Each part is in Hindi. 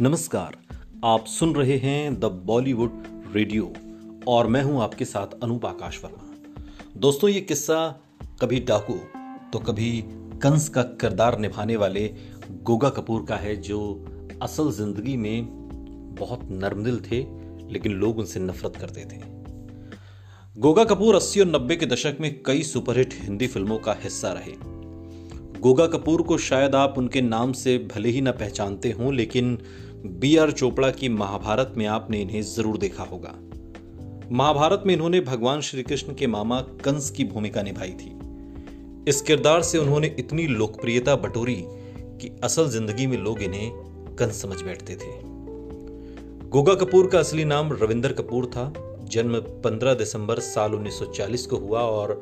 नमस्कार, आप सुन रहे हैं द बॉलीवुड रेडियो और मैं हूँ आपके साथ अनूप आकाश वर्मा। दोस्तों, ये किस्सा कभी डाकू तो कभी कंस का किरदार निभाने वाले गोगा कपूर का है, जो असल ज़िंदगी में बहुत नर्मदिल थे, लेकिन लोग उनसे नफरत करते थे। गोगा कपूर 80 और 90 के दशक में कई सुपरहिट हिंदी फ़िल्मों का हिस्सा रहे। गोगा कपूर को शायद आप उनके नाम से भले ही ना पहचानते हों, लेकिन बी आर चोपड़ा की महाभारत में आपने इन्हें ज़रूर देखा होगा। महाभारत में इन्होंने भगवान श्री कृष्ण के मामा कंस की भूमिका निभाई थी। इस किरदार से उन्होंने इतनी लोकप्रियता बटोरी कि असल ज़िंदगी में लोग इन्हें कंस समझ बैठते थे। गोगा कपूर का असली नाम रविंदर कपूर था। जन्म 15 दिसंबर साल 1940 को हुआ और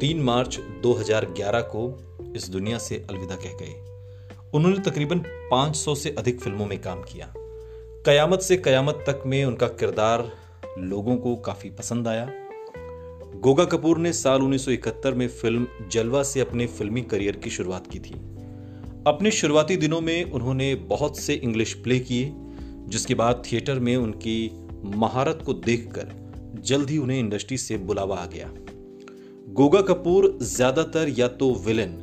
3 मार्च 2011 को इस दुनिया से अलविदा कह गए। उन्होंने तकरीबन 500 से अधिक फ़िल्मों में काम किया। कयामत से कयामत तक में उनका किरदार लोगों को काफ़ी पसंद आया। गोगा कपूर ने साल 1971 में फ़िल्म जलवा से अपने फिल्मी करियर की शुरुआत की थी। अपने शुरुआती दिनों में उन्होंने बहुत से इंग्लिश प्ले किए, जिसके बाद थिएटर में उनकी महारत को देखकर जल्द ही उन्हें इंडस्ट्री से बुलावा आ गया। गोगा कपूर ज़्यादातर या तो विलेन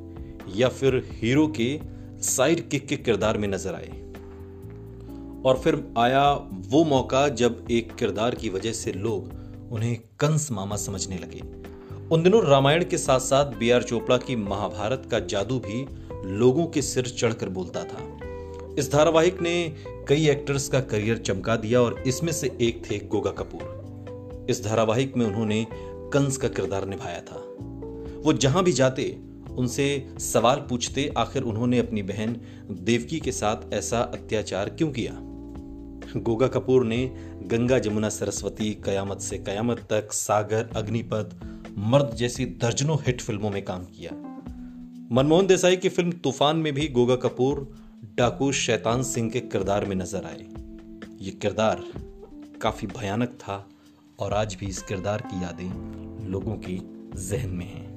या फिर हीरो के साइड किक के किरदार में नज़र आए। और फिर आया वो मौका जब एक किरदार की वजह से लोग उन्हें कंस मामा समझने लगे। उन दिनों रामायण के साथ साथ बी आर चोपड़ा की महाभारत का जादू भी लोगों के सिर चढ़कर बोलता था। इस धारावाहिक ने कई एक्टर्स का करियर चमका दिया और इसमें से एक थे गोगा कपूर। इस धारावाहिक में उन्होंने कंस का किरदार निभाया था। वो जहाँ भी जाते उनसे सवाल पूछते आखिर उन्होंने अपनी बहन देवकी के साथ ऐसा अत्याचार क्यों किया? गोगा कपूर ने गंगा जमुना सरस्वती, कयामत से कयामत तक, सागर, अग्निपथ, मर्द जैसी दर्जनों हिट फ़िल्मों में काम किया। मनमोहन देसाई की फ़िल्म तूफ़ान में भी गोगा कपूर, डाकू शैतान सिंह के किरदार में नज़र आए। ये किरदार काफ़ी भयानक था और आज भी इस किरदार की यादें लोगों के जहन में हैं।